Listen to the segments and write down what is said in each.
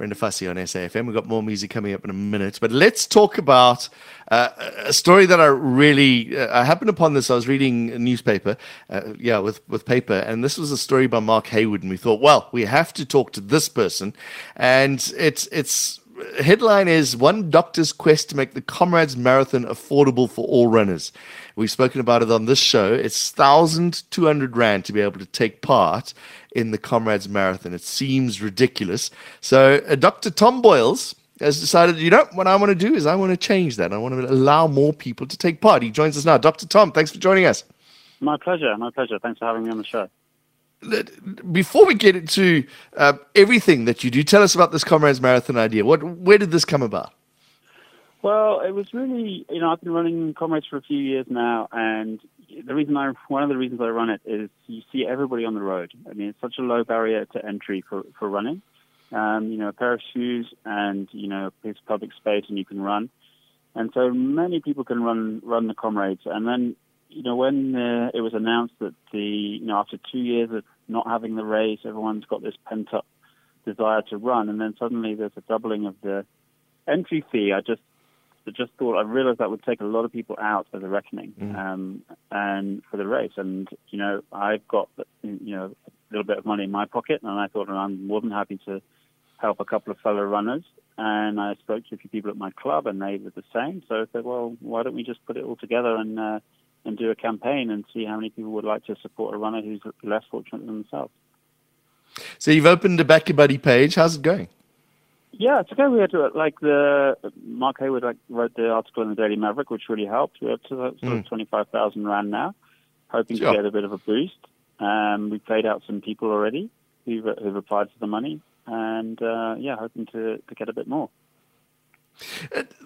Brenda Fassie on SAFM. We've got more music coming up in a minute, but let's talk about uh, a story that I really uh, I happened upon this. I was reading a newspaper, uh, yeah, with with paper, and this was a story by Mark Heywood, and we thought, well, we have to talk to this person, and it's it's headline is one doctor's quest to make the Comrades Marathon affordable for all runners. We've spoken about it on this show. It's thousand two hundred rand to be able to take part in the Comrades Marathon. It seems ridiculous. So, uh, Dr. Tom Boyles has decided, you know, what I want to do is I want to change that. I want to allow more people to take part. He joins us now. Dr. Tom, thanks for joining us. My pleasure. My pleasure. Thanks for having me on the show. Before we get into uh, everything that you do, tell us about this Comrades Marathon idea. What, where did this come about? Well, it was really, you know, I've been running Comrades for a few years now, and the reason I, one of the reasons I run it is you see everybody on the road. I mean, it's such a low barrier to entry for, for running. Um, you know, a pair of shoes and, you know, a piece of public space and you can run. And so many people can run, run the Comrades. And then, you know, when uh, it was announced that the, you know, after two years of not having the race, everyone's got this pent up desire to run. And then suddenly there's a doubling of the entry fee. I just but just thought I realized that would take a lot of people out as the reckoning mm. um, and for the race. And you know, I've got you know a little bit of money in my pocket, and I thought well, I'm more than happy to help a couple of fellow runners. And I spoke to a few people at my club, and they were the same. So I said, well, why don't we just put it all together and uh, and do a campaign and see how many people would like to support a runner who's less fortunate than themselves. So you've opened a Back Your Buddy page. How's it going? Yeah, it's okay. We had to, like the Mark Heywood like, wrote the article in the Daily Maverick, which really helped. We're up to sort of mm. twenty five thousand rand now, hoping sure. to get a bit of a boost. Um, we paid out some people already who've, who've applied for the money, and uh, yeah, hoping to, to get a bit more.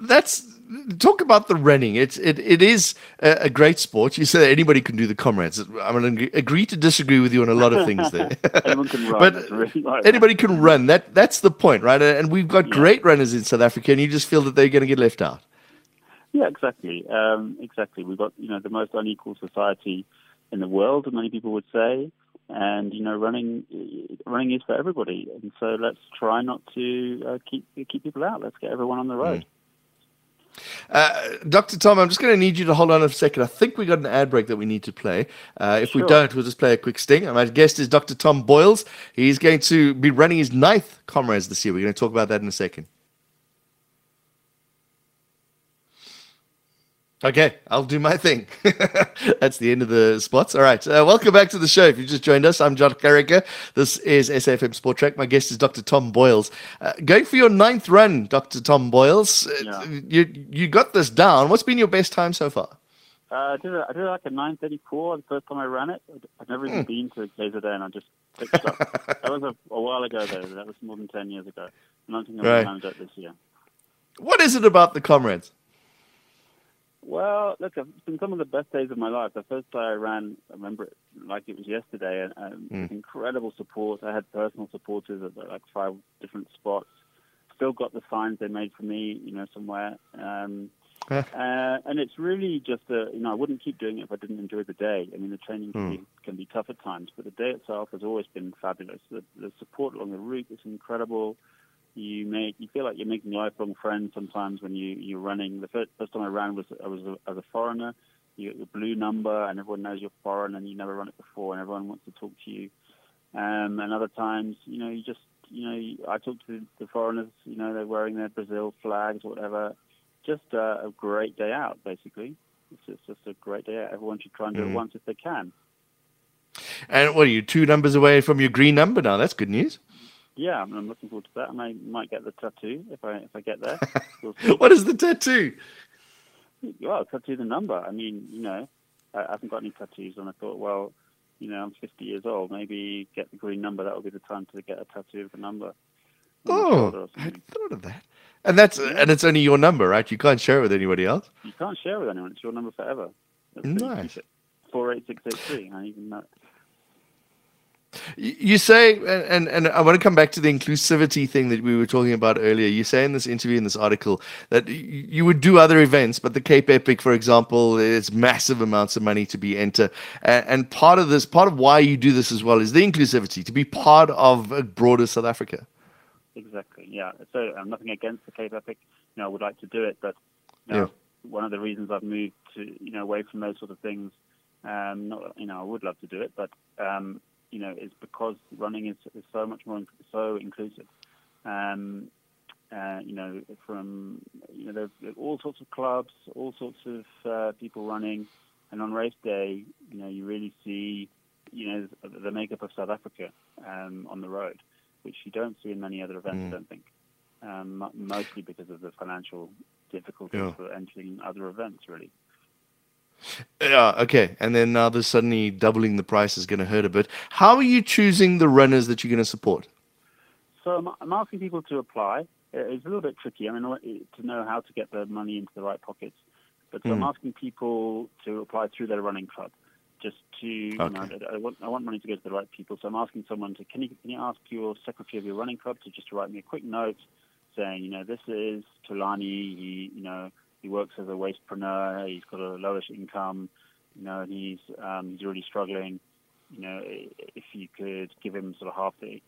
That's talk about the running. It's it, it is a, a, great sport. You said anybody can do the comrades. I'm going to agree to disagree with you on a lot of things there. Anyone can run. but really anybody can run. That that's the point, right? And we've got yeah. great runners in South Africa, and you just feel that they're going to get left out. Yeah, exactly. Um, exactly. We've got you know the most unequal society in the world, many people would say and you know running running is for everybody and so let's try not to uh, keep keep people out let's get everyone on the road mm. Uh, Dr. Tom, I'm just going to need you to hold on a second. I think we got an ad break that we need to play. Uh, if sure. we don't, we'll just play a quick sting. And my guest is Dr. Tom Boyles. He's going to be running his ninth comrades this year. We're going to talk about that in a second. Okay, I'll do my thing. That's the end of the spots. All right. Uh, welcome back to the show. If you just joined us, I'm John Carricker. This is SAFM Sport Track. My guest is Dr. Tom Boyles. Uh, going for your ninth run, Dr. Tom Boyles. Uh, yeah. You you got this down. What's been your best time so far? Uh, I did a, I did like a 9:34 the first time I ran it. I've never even mm. been to a KZN. I just picked up. that was a, a, while ago though. That was more than 10 years ago. I'm not thinking I'm right. it this year. What is it about the comrades? Well, look, it's been some of the best days of my life. The first day I ran, I remember it like it was yesterday, and, and mm. incredible support. I had personal supporters at like five different spots. Still got the signs they made for me, you know, somewhere. Um, uh, and it's really just a, you know, I wouldn't keep doing it if I didn't enjoy the day. I mean, the training can, mm. be, can be tough at times, but the day itself has always been fabulous. The, the support along the route is incredible you make you feel like you're making lifelong friends sometimes when you you're running. The first, first time I ran was I was a, as a foreigner. You get the blue number, and everyone knows you're foreign, and you never run it before, and everyone wants to talk to you. Um, and other times, you know, you just you know, I talk to the foreigners. You know, they're wearing their Brazil flags or whatever. Just uh, a great day out, basically. It's just, it's just a great day out. Everyone should try and do mm. it once if they can. And what are you two numbers away from your green number now? That's good news yeah, I'm, I'm, looking forward to that. I may, might get the tattoo if I if I get there. We'll what is the tattoo? Well, tattoo the number. I mean, you know, I, I haven't got any tattoos, and I thought, well, you know, I'm 50 years old. Maybe get the green number. That will be the time to get a tattoo of the number. Oh, I hadn't thought of that. And that's yeah. and it's only your number, right? You can't share it with anybody else. You can't share with anyone. It's your number forever. That's nice. Four eight six eight three. I even know. You say, and, and I want to come back to the inclusivity thing that we were talking about earlier. You say in this interview, in this article, that you would do other events, but the Cape Epic, for example, is massive amounts of money to be entered. And part of this, part of why you do this as well, is the inclusivity, to be part of a broader South Africa. exactly. Yeah. So I'm nothing against the Cape Epic. You know, I would like to do it, but you know, yeah. one of the reasons I've moved to you know away from those sort of things, um, not you know I would love to do it, but um, you know, is because running is, is so much more so inclusive. Um, uh, you know, from you know, there are all sorts of clubs, all sorts of uh, people running, and on race day, you know, you really see, you know, the makeup of South Africa um, on the road, which you don't see in many other events. Mm. I don't think, um, mostly because of the financial difficulties yeah. for entering other events, really. Yeah, okay. And then now there's suddenly doubling the price is going to hurt a bit. How are you choosing the runners that you're going to support? So I'm, asking people to apply. It's a little bit tricky. I mean, to know how to get the money into the right pockets. But so mm. I'm hmm. asking people to apply through their running club, just to. Okay. You know, I, want I want money to go to the right people. So I'm asking someone to can you can you ask your secretary of your running club to just write me a quick note saying you know this is Tulani. He you know he works as a wastepreneur. He's got a lowish income, you know, and he's um, he's really struggling. You know, if you could give him sort of half the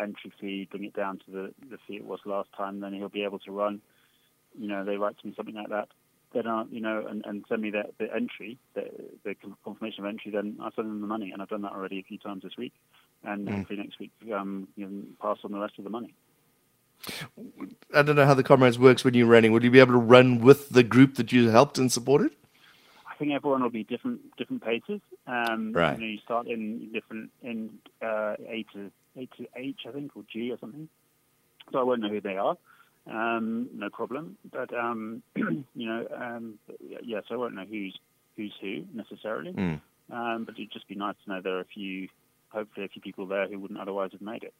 entry fee, bring it down to the, the fee it was last time, then he'll be able to run. You know, they write to me something like that. Then, uh, you know, and, and send me the, the entry, the, the confirmation of entry. Then I send them the money, and I've done that already a few times this week. And mm. hopefully next week, um, you know, pass on the rest of the money. I don't know how the comrades works when you're running. Would you be able to run with the group that you helped and supported? I think everyone will be different different paces. Um, right. You, know, you start in different in uh, A to A to H, I think, or G or something. So I won't know who they are. Um, no problem. But um, you know, um, yes, I won't know who's who's who necessarily. Mm. but it'd just be nice to know there are a few, hopefully, a few people there who wouldn't otherwise have made it.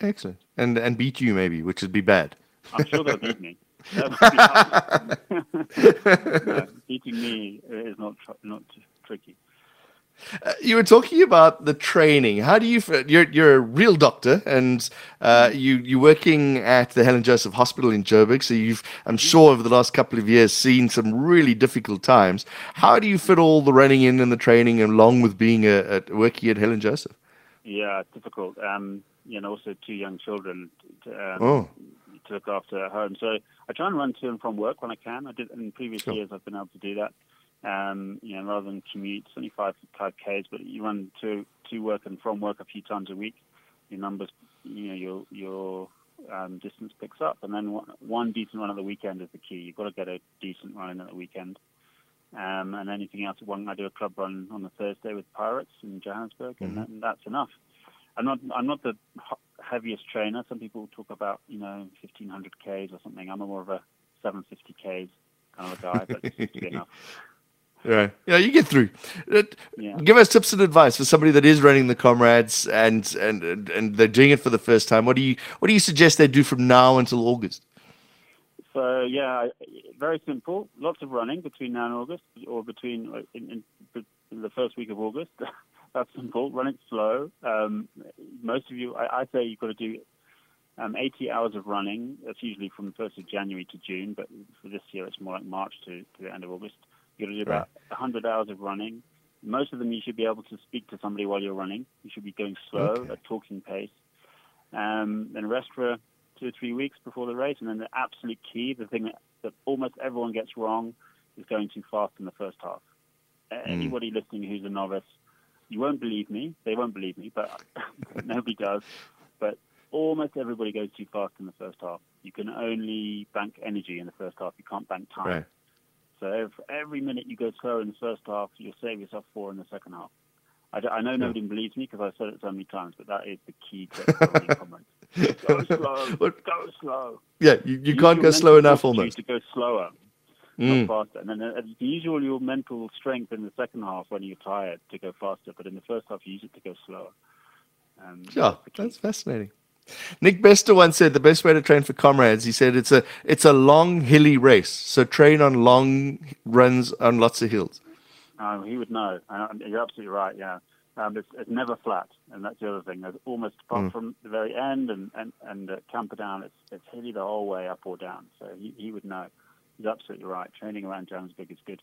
Excellent. And and beat you maybe, which would be bad. I'm sure they'll beat me. no, beating me is not not tricky. Uh, you were talking about the training. How do you? You're you're a real doctor, and uh, you you're working at the Helen Joseph Hospital in Joburg. So you've, I'm sure, over the last couple of years, seen some really difficult times. How do you fit all the running in and the training along with being a, a working at Helen Joseph? Yeah, difficult. Um, you know, also two young children to, um, oh. to look after at home. So I try and run to and from work when I can. I did in previous sure. years. I've been able to do that. Um, you know, rather than commute, it's only five five k's, but you run to to work and from work a few times a week. Your numbers, you know, your your um, distance picks up, and then one, one decent run at the weekend is the key. You've got to get a decent run in at the weekend. Um, and anything else, one I do a club run on the Thursday with Pirates in Johannesburg, mm-hmm. and, that, and that's enough. I'm not I'm not the heaviest trainer. Some people talk about you know 1500 k's or something. I'm more of a 750 k's kind of a guy, but it's enough. Right. Yeah, you get through. Uh, yeah. Give us tips and advice for somebody that is running the comrades and, and and they're doing it for the first time. What do you what do you suggest they do from now until August? So yeah, very simple. Lots of running between now and August, or between in, in, in the first week of August. That's simple. Run it slow. Um, most of you, I, I say you've got to do um, 80 hours of running. That's usually from the 1st of January to June, but for this year it's more like March to, to the end of August. You've got to do about right. 100 hours of running. Most of them you should be able to speak to somebody while you're running. You should be going slow, okay. at talking pace. Um, then rest for two or three weeks before the race. And then the absolute key, the thing that, that almost everyone gets wrong, is going too fast in the first half. Mm. Anybody listening who's a novice, you won't believe me. They won't believe me, but nobody does. But almost everybody goes too fast in the first half. You can only bank energy in the first half. You can't bank time. Right. So every, every minute you go slower in the first half, you'll save yourself four in the second half. I, I know nobody yeah. believes me because I've said it so many times, but that is the key to comrades. Go slow. go slow. Yeah, you, you can't go slow enough almost. You need to go slower mm. faster. And then uh, you use all your mental strength in the second half when you're tired to go faster, but in the first half you use it to go slower. Um, yeah, that's, fascinating. Nick Bester once said the best way to train for comrades. He said it's a it's a long hilly race, so train on long runs on lots of hills. Oh, he would know. And you're absolutely right. Yeah, um, it's, it's, never flat, and that's the other thing. There's almost apart mm. from the very end and and and uh, Camperdown, it's it's hilly the whole way up or down. So he, he would know he's absolutely right. Training around Johannesburg is good.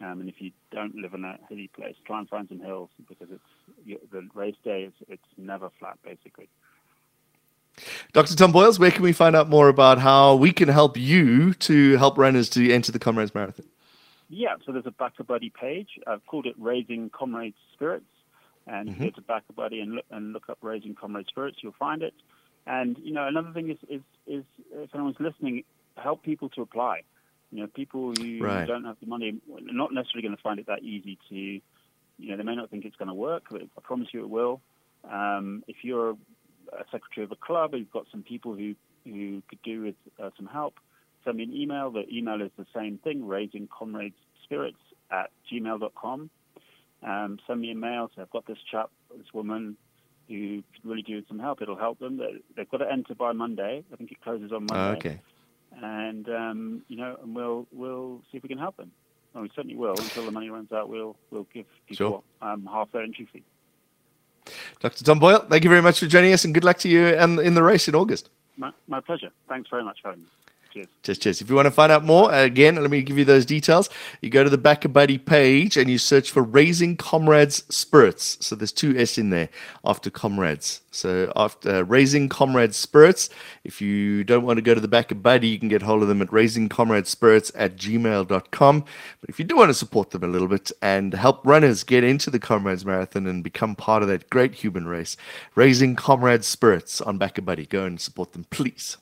Um, and if you don't live in a hilly place, try and find some hills because it's the race day. It's, it's never flat, basically. Dr. Tom Boyles, where can we find out more about how we can help you to help runners to enter the Comrades Marathon? Yeah, so there's a BackaBuddy page. I've called it Raising Comrades Spirits. And mm-hmm. go to BackaBuddy and look, and look up Raising Comrades Spirits. You'll find it. And, you know, another thing is, is, is if anyone's listening, help people to apply. You know, people who right. don't have the money are not necessarily going to find it that easy to, you know, they may not think it's going to work, but I promise you it will. Um, if you're a secretary of a club, and you've got some people who, who could do with uh, some help, send me an email. The email is the same thing, raising comrades spirits at gmail.com. Um, send me a mail. Say, I've got this chap, this woman who could really do with some help. It'll help them. They've got to enter by Monday. I think it closes on Monday. Oh, okay. And um, you know, and we'll we'll see if we can help them. Well, we certainly will. Until the money runs out, we'll we'll give people sure. um, half their entry fee. Dr. Tom Boyle, thank you very much for joining us, and good luck to you and in the race in August. My, my pleasure. Thanks very much for having me. Cheers. Cheers, cheers. If you want to find out more, again, let me give you those details. You go to the BackaBuddy page and you search for Raising Comrades Spirits. So there's two S in there after Comrades. So after uh, Raising Comrades Spirits, if you don't want to go to the BackaBuddy, you can get hold of them at raisingcomradespirits at gmail.com. But if you do want to support them a little bit and help runners get into the Comrades Marathon and become part of that great human race, Raising Comrades Spirits on BackaBuddy. go and support them, please.